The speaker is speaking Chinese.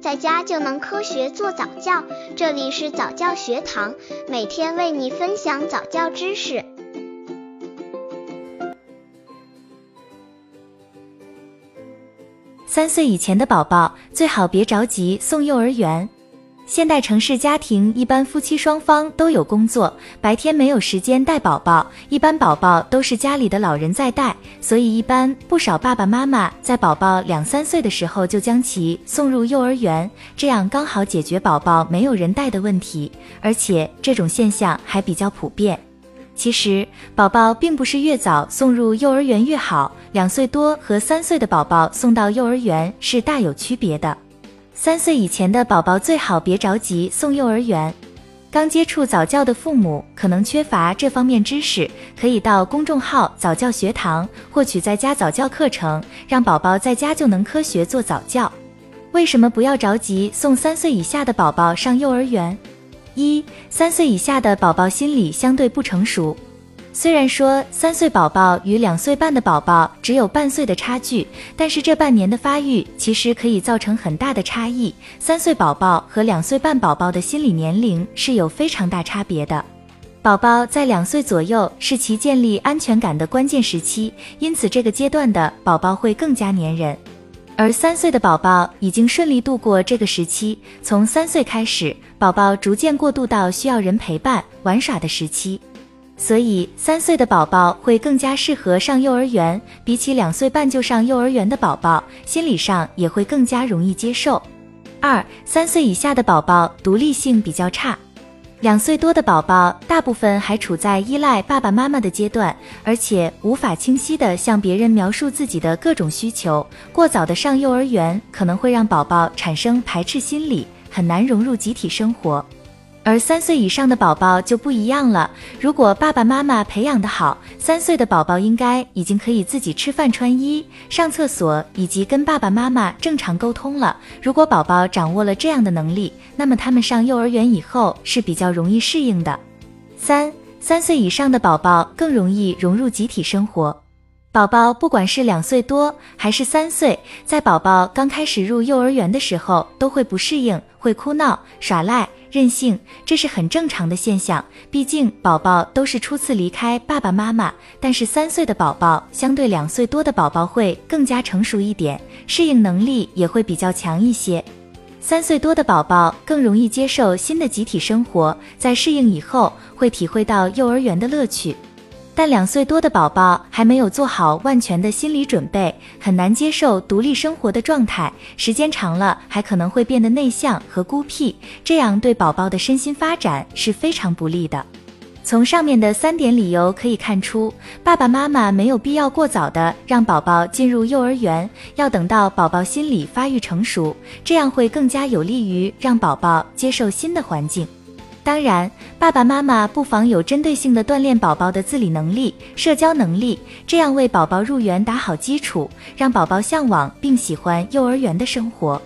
在家就能科学做早教。这里是早教学堂，每天为你分享早教知识。三岁以前的宝宝最好别着急送幼儿园。现代城市家庭一般夫妻双方都有工作，白天没有时间带宝宝，一般宝宝都是家里的老人在带，所以一般不少爸爸妈妈在宝宝两三岁的时候就将其送入幼儿园，这样刚好解决宝宝没有人带的问题，而且这种现象还比较普遍。其实，宝宝并不是越早送入幼儿园越好，两岁多和三岁的宝宝送到幼儿园是大有区别的。三岁以前的宝宝最好别着急送幼儿园。刚接触早教的父母可能缺乏这方面知识，可以到公众号早教学堂获取在家早教课程，让宝宝在家就能科学做早教。为什么不要着急送三岁以下的宝宝上幼儿园？一、三岁以下的宝宝心理相对不成熟。虽然说三岁宝宝与两岁半的宝宝只有半岁的差距，但是这半年的发育其实可以造成很大的差异。三岁宝宝和两岁半宝宝的心理年龄是有非常大差别的。宝宝在两岁左右是其建立安全感的关键时期，因此这个阶段的宝宝会更加粘人。而三岁的宝宝已经顺利度过这个时期，从三岁开始，宝宝逐渐过渡到需要人陪伴玩耍的时期。所以，三岁的宝宝会更加适合上幼儿园，比起两岁半就上幼儿园的宝宝，心理上也会更加容易接受。二、三岁以下的宝宝独立性比较差，两岁多的宝宝大部分还处在依赖爸爸妈妈的阶段，而且无法清晰的向别人描述自己的各种需求。过早的上幼儿园可能会让宝宝产生排斥心理，很难融入集体生活。而三岁以上的宝宝就不一样了。如果爸爸妈妈培养的好，三岁的宝宝应该已经可以自己吃饭、穿衣、上厕所，以及跟爸爸妈妈正常沟通了。如果宝宝掌握了这样的能力，那么他们上幼儿园以后是比较容易适应的。三三岁以上的宝宝更容易融入集体生活。宝宝不管是两岁多还是三岁，在宝宝刚开始入幼儿园的时候，都会不适应，会哭闹、耍赖、任性，这是很正常的现象。毕竟宝宝都是初次离开爸爸妈妈，但是三岁的宝宝相对两岁多的宝宝会更加成熟一点，适应能力也会比较强一些。三岁多的宝宝更容易接受新的集体生活，在适应以后，会体会到幼儿园的乐趣。但两岁多的宝宝还没有做好万全的心理准备，很难接受独立生活的状态，时间长了还可能会变得内向和孤僻，这样对宝宝的身心发展是非常不利的。从上面的三点理由可以看出，爸爸妈妈没有必要过早的让宝宝进入幼儿园，要等到宝宝心理发育成熟，这样会更加有利于让宝宝接受新的环境。当然，爸爸妈妈不妨有针对性的锻炼宝宝的自理能力、社交能力，这样为宝宝入园打好基础，让宝宝向往并喜欢幼儿园的生活。